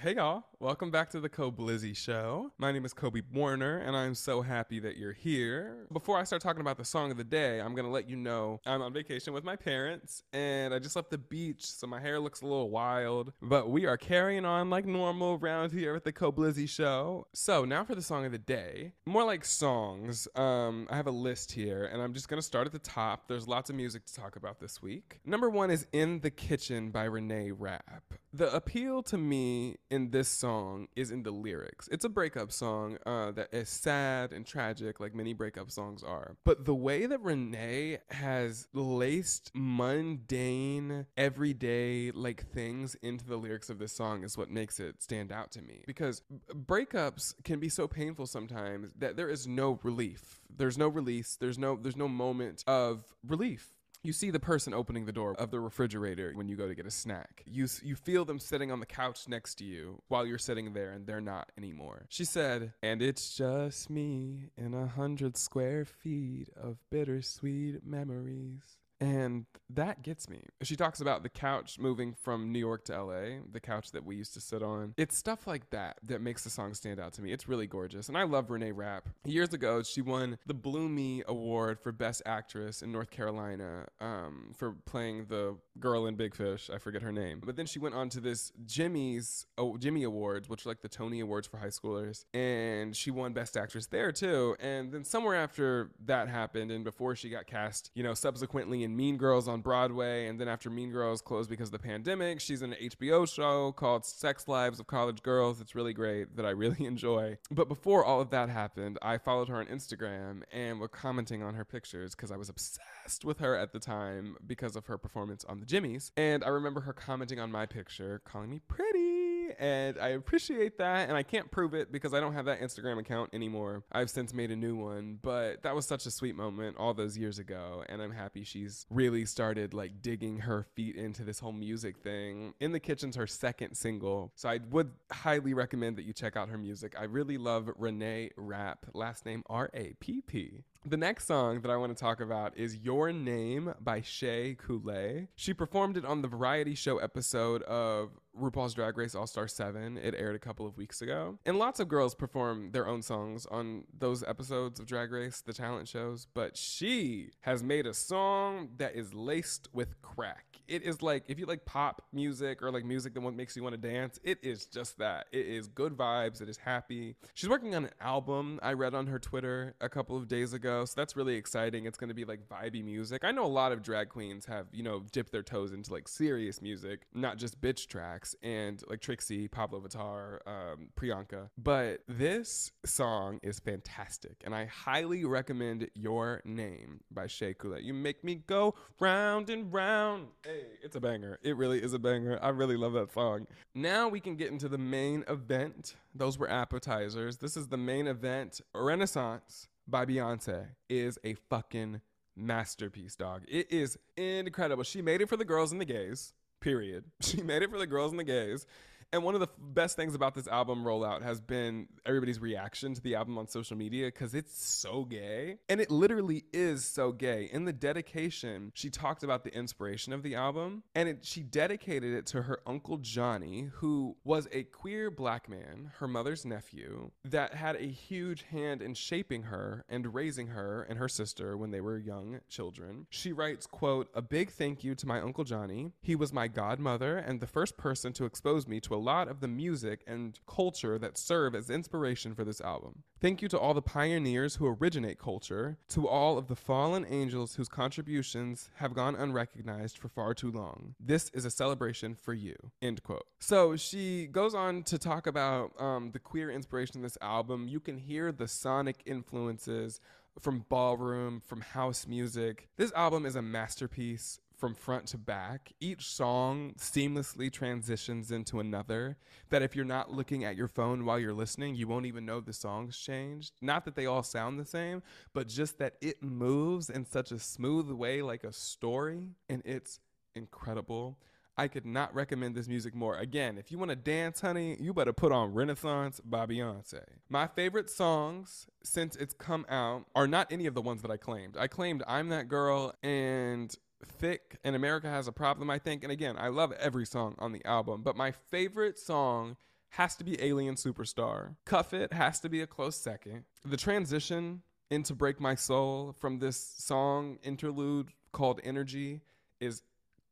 Hey y'all, welcome back to the Kobe Koblizzy Show. My name is Kobe Warner, and I'm so happy that you're here. Before I start talking about the song of the day, I'm gonna let you know I'm on vacation with my parents, and I just left the beach, so my hair looks a little wild. But we are carrying on like normal around here at the Kobe Koblizzy Show. So now for the song of the day, more like songs. Um, I have a list here, and I'm just gonna start at the top. There's lots of music to talk about this week. Number one is "In the Kitchen" by Reneé Rapp. The appeal to me in this song is in the lyrics. It's a breakup song uh, that is sad and tragic, like many breakup songs are. But the way that Reneé has laced mundane, everyday like things into the lyrics of this song is what makes it stand out to me. Because breakups can be so painful sometimes that there is no relief. There's no release. There's no there's no moment of relief you see the person opening the door of the refrigerator when you go to get a snack. You you feel them sitting on the couch next to you while you're sitting there and they're not anymore. She said, "And it's just me in a hundred square feet of bittersweet memories." And that gets me. She talks about the couch moving from New York to LA, the couch that we used to sit on. It's stuff like that that makes the song stand out to me. It's really gorgeous. And I love Reneé Rapp. Years ago, she won the Blumey Award for Best Actress in North Carolina um, for playing the girl in Big Fish. I forget her name. But then she went on to this Jimmy's oh, Jimmy Awards, which are like the Tony Awards for high schoolers. And she won Best Actress there too. And then somewhere after that happened and before she got cast, you know, subsequently in Mean Girls on Broadway, and then after Mean Girls closed because of the pandemic, she's in an HBO show called Sex Lives of College Girls. It's really great that I really enjoy. But before all of that happened, I followed her on Instagram and was commenting on her pictures because I was obsessed with her at the time because of her performance on the Jimmys. And I remember her commenting on my picture, calling me pretty and I appreciate that. And I can't prove it because I don't have that Instagram account anymore. I've since made a new one, but that was such a sweet moment all those years ago. And I'm happy she's really started like digging her feet into this whole music thing. In the Kitchen's her second single. So I would highly recommend that you check out her music. I really love Reneé Rapp, last name R A P P. The next song that I want to talk about is Your Name by Shea Couleé. She performed it on the variety show episode of RuPaul's Drag Race All Star 7. It aired a couple of weeks ago. And lots of girls perform their own songs on those episodes of Drag Race, the talent shows. But she has made a song that is laced with crack. It is like, if you like pop music or like music that makes you want to dance, it is just that. It is good vibes. It is happy. She's working on an album, I read on her Twitter a couple of days ago. So that's really exciting. It's going to be like vibey music. I know a lot of drag queens have, you know, dipped their toes into like serious music, not just bitch tracks and like Trixie, Pabllo Vittar, um, Priyanka. But this song is fantastic. And I highly recommend Your Name by Shea Couleé. You make me go round and round. Hey, it's a banger. It really is a banger. I really love that song. Now we can get into the main event. Those were appetizers. This is the main event. Renaissance by Beyonce is a fucking masterpiece, dog. It is incredible. She made it for the girls and the gays, period. She made it for the girls and the gays. And one of the best things about this album rollout has been everybody's reaction to the album on social media because it's so gay. And it literally is so gay. In the dedication, she talked about the inspiration of the album and it, she dedicated it to her uncle Johnny, who was a queer black man, her mother's nephew, that had a huge hand in shaping her and raising her and her sister when they were young children. She writes, quote, a big thank you to my uncle Johnny. He was my godmother and the first person to expose me to a lot of the music and culture that serve as inspiration for this album. Thank you to all the pioneers who originate culture, to all of the fallen angels whose contributions have gone unrecognized for far too long. This is a celebration for you. End quote. So she goes on to talk about um, the queer inspiration in this album. You can hear the sonic influences from ballroom, from house music. This album is a masterpiece from front to back. Each song seamlessly transitions into another. That if you're not looking at your phone while you're listening, you won't even know the songs changed. Not that they all sound the same, but just that it moves in such a smooth way, like a story, and it's incredible. I could not recommend this music more. Again, if you want to dance, honey, you better put on Renaissance by Beyonce. My favorite songs since it's come out are not any of the ones that I claimed. I claimed I'm That Girl and Thick and America Has a Problem, I think. And again, I love every song on the album, but my favorite song has to be Alien Superstar. Cuff It has to be a close second. The transition into Break My Soul from this song interlude called Energy is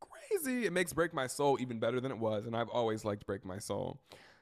crazy. It makes Break My Soul even better than it was, and I've always liked Break My Soul.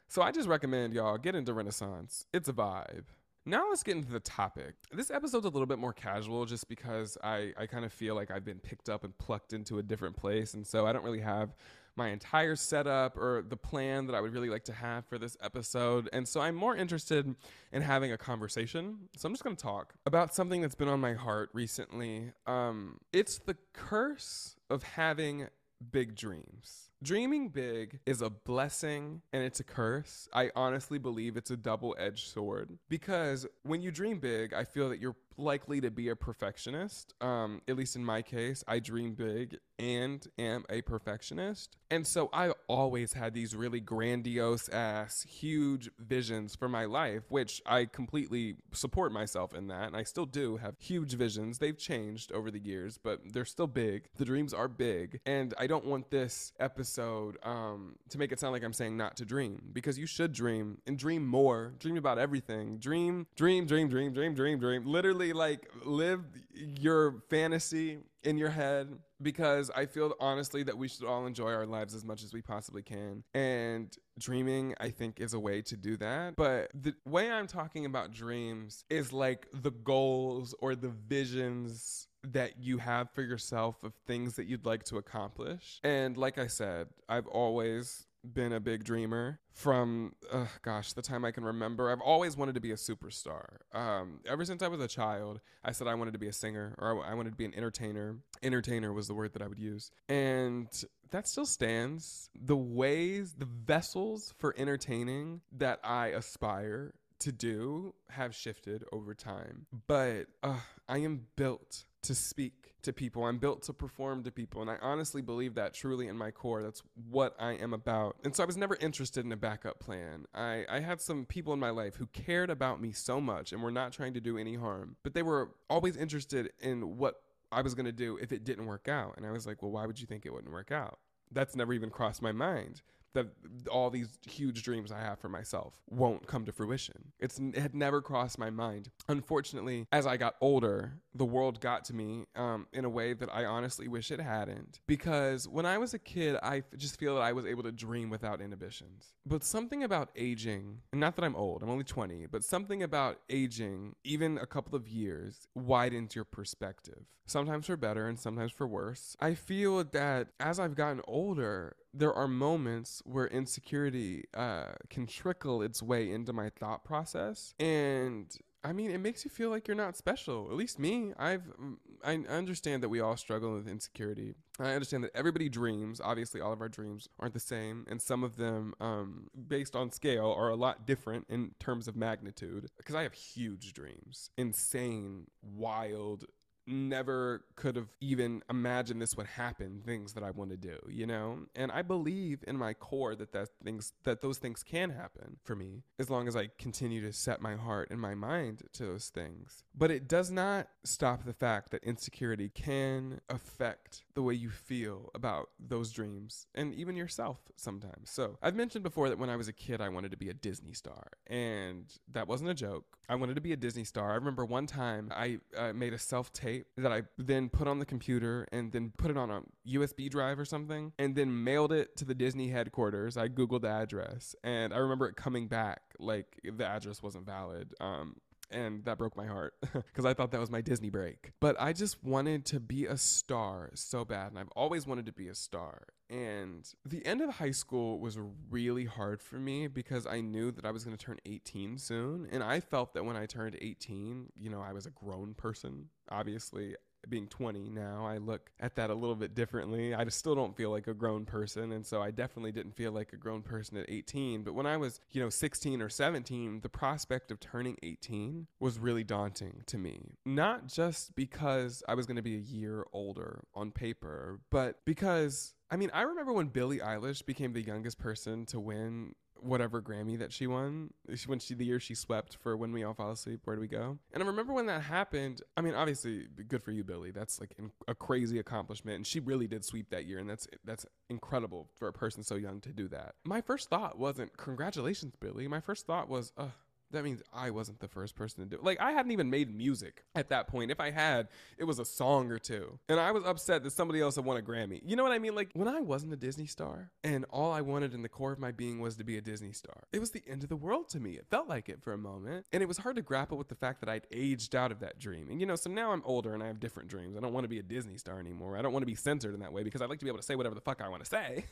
So I just recommend y'all get into Renaissance. It's a vibe. Now let's get into the topic. This episode's a little bit more casual just because I, I kind of feel like I've been picked up and plucked into a different place. And so I don't really have my entire setup or the plan that I would really like to have for this episode. And so I'm more interested in having a conversation. So I'm just going to talk about something that's been on my heart recently. Um, it's the curse of having big dreams. Dreaming big is a blessing and it's a curse. I honestly believe it's a double edged sword because when you dream big, I feel that you're likely to be a perfectionist. Um, at least in my case, I dream big and am a perfectionist. And so I always had these really grandiose ass, huge visions for my life, which I completely support myself in that. And I still do have huge visions. They've changed over the years, but they're still big. The dreams are big. And I don't want this episode um, to make it sound like I'm saying not to dream because you should dream and dream more. Dream about everything. Dream, dream, dream, dream, dream, dream, dream. Literally, like, live your fantasy in your head because I feel honestly that we should all enjoy our lives as much as we possibly can. And dreaming, I think, is a way to do that. But the way I'm talking about dreams is like the goals or the visions that you have for yourself of things that you'd like to accomplish. And like I said, I've always been a big dreamer from uh, gosh the time i can remember. I've always wanted to be a superstar. Um, ever since i was a child i said i wanted to be a singer or I wanted to be an entertainer. Entertainer was the word that i would use. And that still stands. The ways the vessels for entertaining that i aspire to do have shifted over time but uh, i am built to speak to people. I'm built to perform to people. And I honestly believe that truly in my core. That's what I am about. And so I was never interested in a backup plan. I, I had some people in my life who cared about me so much and were not trying to do any harm, but they were always interested in what I was going to do if it didn't work out. And I was like, well, why would you think it wouldn't work out? That's never even crossed my mind that all these huge dreams I have for myself won't come to fruition. It's, it had never crossed my mind. Unfortunately, as I got older, the world got to me um, in a way that I honestly wish it hadn't. Because when I was a kid, I just feel that I was able to dream without inhibitions. But something about aging, and not that I'm old, I'm only 20, but something about aging, even a couple of years, widens your perspective. Sometimes for better and sometimes for worse. I feel that as I've gotten older, there are moments where insecurity uh, can trickle its way into my thought process and I mean, it makes you feel like you're not special. At least me. I've mm, I understand that we all struggle with insecurity. I understand that everybody dreams. Obviously, all of our dreams aren't the same, and some of them, um, based on scale, are a lot different in terms of magnitude. Because I have huge dreams, insane, wild, never could have even imagined this would happen things that i want to do you know? And i believe in my core that that things that those things can happen for me as long as i continue to set my heart and my mind to those things. But it does not stop the fact that insecurity can affect the way you feel about those dreams and even yourself sometimes. So i've mentioned before that when i was a kid i wanted to be a disney star and that wasn't a joke. I wanted to be a disney star. I remember one time i uh, made a self-tape tape that I then put on the computer and then put it on a USB drive or something and then mailed it to the Disney headquarters. I Googled the address and I remember it coming back like the address wasn't valid. Um, and that broke my heart because I thought that was my Disney break. But I just wanted to be a star so bad, and I've always wanted to be a star. And the end of high school was really hard for me because I knew that I was going to turn 18 soon. And I felt that when I turned 18, you know, I was a grown person. Obviously, being 20 now, I look at that a little bit differently. I still don't feel like a grown person. And so I definitely didn't feel like a grown person at 18. But when I was, you know, 16 or 17, the prospect of turning 18 was really daunting to me. Not just because I was going to be a year older on paper, but because I mean, I remember when Billie Eilish became the youngest person to win whatever Grammy that she won. When she the year she swept for When We All Fall Asleep, Where Do We Go? And I remember when that happened. I mean, obviously, good for you, Billie. That's like a crazy accomplishment, and she really did sweep that year, and that's that's incredible for a person so young to do that. My first thought wasn't congratulations, Billie. My first thought was, uh, that means I wasn't the first person to do it. Like I hadn't even made music at that point. If I had, it was a song or two. And I was upset that somebody else had won a Grammy. You know what I mean? Like when I wasn't a Disney star and all I wanted in the core of my being was to be a Disney star, it was the end of the world to me. It felt like it for a moment. And it was hard to grapple with the fact that I'd aged out of that dream. And you know, so now I'm older and I have different dreams. I don't want to be a Disney star anymore. I don't want to be censored in that way because I like to be able to say whatever the fuck I want to say.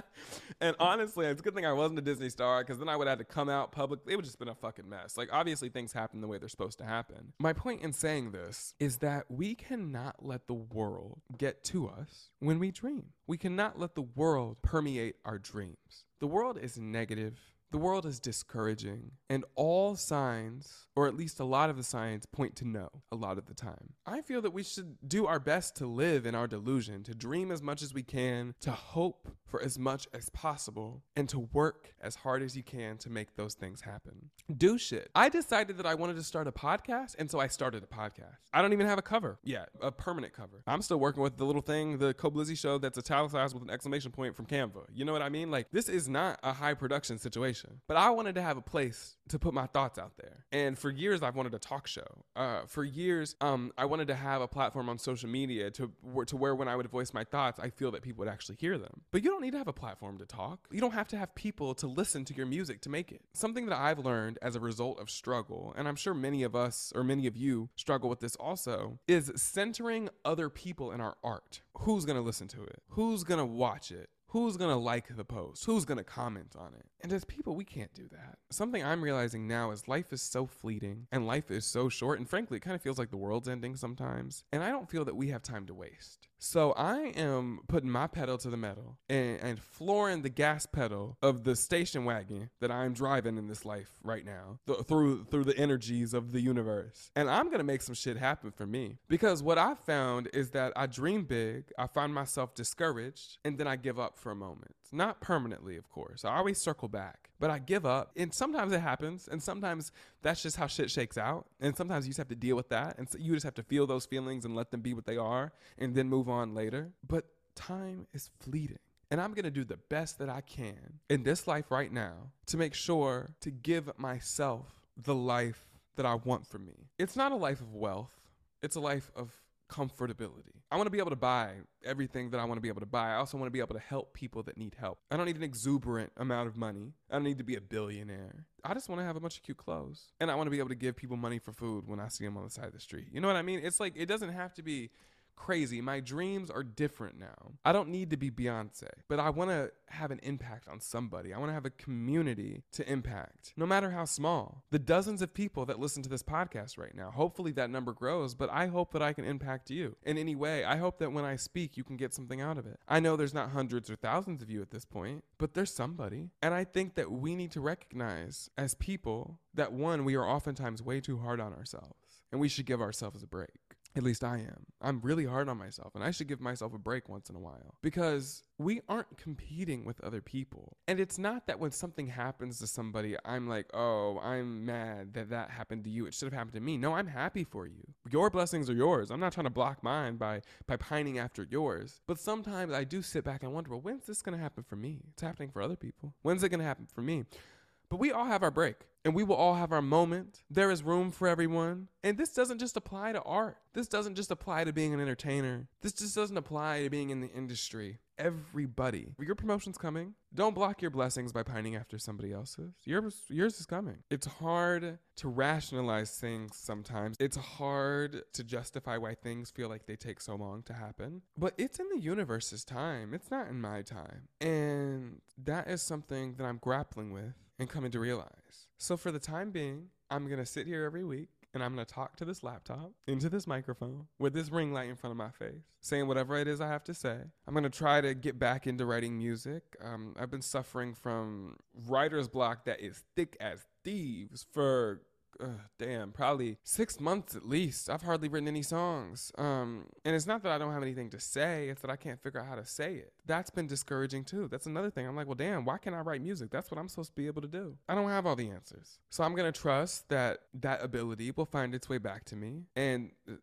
and honestly, it's a good thing I wasn't a Disney star because then I would have to come out public. It would just been a fucking mess. Like obviously things happen the way they're supposed to happen. My point in saying this is that we cannot let the world get to us when we dream. We cannot let the world permeate our dreams. The world is negative. The world is discouraging, and all signs, or at least a lot of the signs, point to no a lot of the time. I feel that we should do our best to live in our delusion, to dream as much as we can, to hope for as much as possible, and to work as hard as you can to make those things happen. Do shit. I decided that I wanted to start a podcast, and so I started a podcast. I don't even have a cover yet, a permanent cover. I'm still working with the little thing, the Koblizzy show that's italicized with an exclamation point from Canva. You know what I mean? Like, this is not a high production situation But I wanted to have a place to put my thoughts out there. And for years, I've wanted a talk show. Uh, for years, um, I wanted to have a platform on social media to, to where when I would voice my thoughts, I feel that people would actually hear them. But you don't need to have a platform to talk. You don't have to have people to listen to your music to make it. Something that I've learned as a result of struggle, and I'm sure many of us or many of you struggle with this also, is centering other people in our art. Who's to listen to it? Who's to watch it? Who's gonna like the post? Who's gonna comment on it? And as people, we can't do that. Something I'm realizing now is life is so fleeting and life is so short. And frankly, it kind of feels like the world's ending sometimes. And I don't feel that we have time to waste. So I am putting my pedal to the metal and, and flooring the gas pedal of the station wagon that I'm driving in this life right now th- through through the energies of the universe. And I'm gonna make some shit happen for me because what I found is that I dream big, I find myself discouraged, and then I give up for a moment. Not permanently, of course. I always circle back, but I give up. And sometimes it happens, and sometimes that's just how shit shakes out. And sometimes you just have to deal with that. And so you just have to feel those feelings and let them be what they are and then move on later. But time is fleeting. And I'm to do the best that I can in this life right now to make sure to give myself the life that I want for me. It's not a life of wealth, it's a life of comfortability. I want to be able to buy everything that I want to be able to buy. I also want to be able to help people that need help. I don't need an exuberant amount of money. I don't need to be a billionaire. I just want to have a bunch of cute clothes. And I want to be able to give people money for food when I see them on the side of the street. You know what I mean? It's like, it doesn't have to be crazy. My dreams are different now. I don't need to be Beyonce, but I want to have an impact on somebody. I want to have a community to impact, no matter how small. The dozens of people that listen to this podcast right now, hopefully that number grows, but I hope that I can impact you in any way. I hope that when I speak, you can get something out of it. I know there's not hundreds or thousands of you at this point, but there's somebody. And I think that we need to recognize as people that one, we are oftentimes way too hard on ourselves and we should give ourselves a break. At least I am. I'm really hard on myself, and I should give myself a break once in a while because we aren't competing with other people. And it's not that when something happens to somebody, I'm like, oh, I'm mad that that happened to you. It should have happened to me. No, I'm happy for you. Your blessings are yours. I'm not trying to block mine by by pining after yours. But sometimes I do sit back and wonder, well, when's this going to happen for me? It's happening for other people. When's it going to happen for me? But we all have our break and we will all have our moment. There is room for everyone. And this doesn't just apply to art. This doesn't just apply to being an entertainer. This just doesn't apply to being in the industry. Everybody. Your promotion's coming. Don't block your blessings by pining after somebody else's. Yours, yours is coming. It's hard to rationalize things sometimes. It's hard to justify why things feel like they take so long to happen. But it's in the universe's time. It's not in my time. And that is something that I'm grappling with and coming to realize. So for the time being, I'm going to sit here every week and I'm going to talk to this laptop into this microphone with this ring light in front of my face, saying whatever it is I have to say. I'm going to try to get back into writing music. Um, I've been suffering from writer's block that is thick as thieves for uh, damn, probably six months at least. I've hardly written any songs. Um, and it's not that I don't have anything to say, it's that I can't figure out how to say it. That's been discouraging too. That's another thing. I'm like, well, damn, why can't I write music? That's what I'm supposed to be able to do. I don't have all the answers. So I'm going to trust that that ability will find its way back to me. And uh,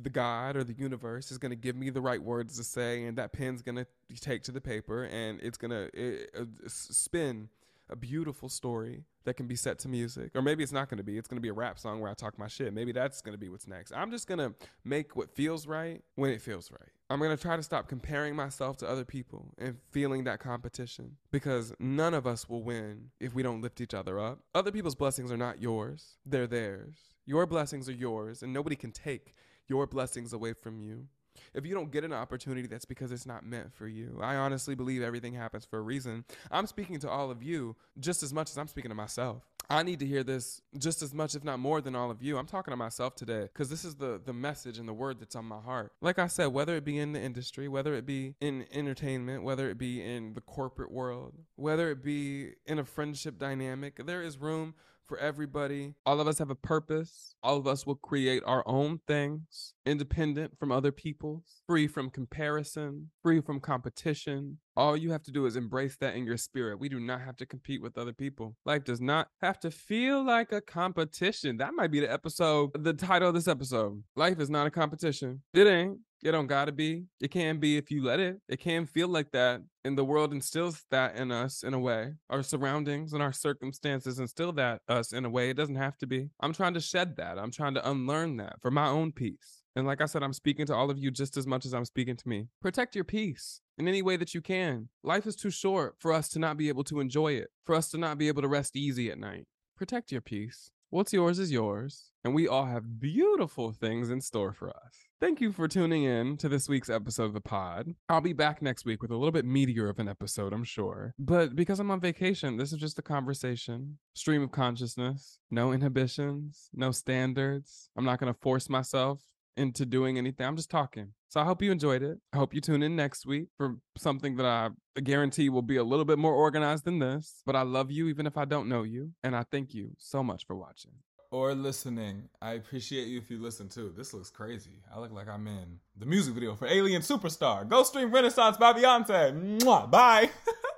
the God or the universe is going to give me the right words to say, and that pen's going to take to the paper and it's going to uh, spin a beautiful story that can be set to music. Or maybe it's not going to be. It's going to be a rap song where I talk my shit. Maybe that's going to be what's next. I'm just going to make what feels right when it feels right. I'm going to try to stop comparing myself to other people and feeling that competition because none of us will win if we don't lift each other up. Other people's blessings are not yours, they're theirs. Your blessings are yours, and nobody can take your blessings away from you. If you don't get an opportunity, that's because it's not meant for you. I honestly believe everything happens for a reason. I'm speaking to all of you just as much as I'm speaking to myself. I need to hear this just as much, if not more, than all of you. I'm talking to myself today because this is the the message and the word that's on my heart. Like I said, whether it be in the industry, whether it be in entertainment, whether it be in the corporate world, whether it be in a friendship dynamic, there is room for everybody. All of us have a purpose. All of us will create our own things, independent from other people's, free from comparison, free from competition. All you have to do is embrace that in your spirit. We do not have to compete with other people. Life does not have to feel like a competition. That might be the episode, the title of this episode. Life is not a competition. It ain't. It don't gotta be. It can be if you let it. It can feel like that. And the world instills that in us in a way. Our surroundings and our circumstances instill that us in a way. It doesn't have to be. I'm trying to shed that. I'm trying to unlearn that for my own peace. And like I said, I'm speaking to all of you just as much as I'm speaking to me. Protect your peace in any way that you can. Life is too short for us to not be able to enjoy it, for us to not be able to rest easy at night. Protect your peace. What's yours is yours, and we all have beautiful things in store for us. Thank you for tuning in to this week's episode of the pod. I'll be back next week with a little bit meatier of an episode, I'm sure. But because I'm on vacation, this is just a conversation, stream of consciousness, no inhibitions, no standards. I'm not going to force myself into doing anything. I'm just talking. So I hope you enjoyed it. I hope you tune in next week for something that I guarantee will be a little bit more organized than this. But I love you even if I don't know you. And I thank you so much for watching. Or listening. I appreciate you if you listen too. This looks crazy. I look like I'm in the music video for Alien Superstar. Go stream Renaissance by Beyonce. Mwah. Bye.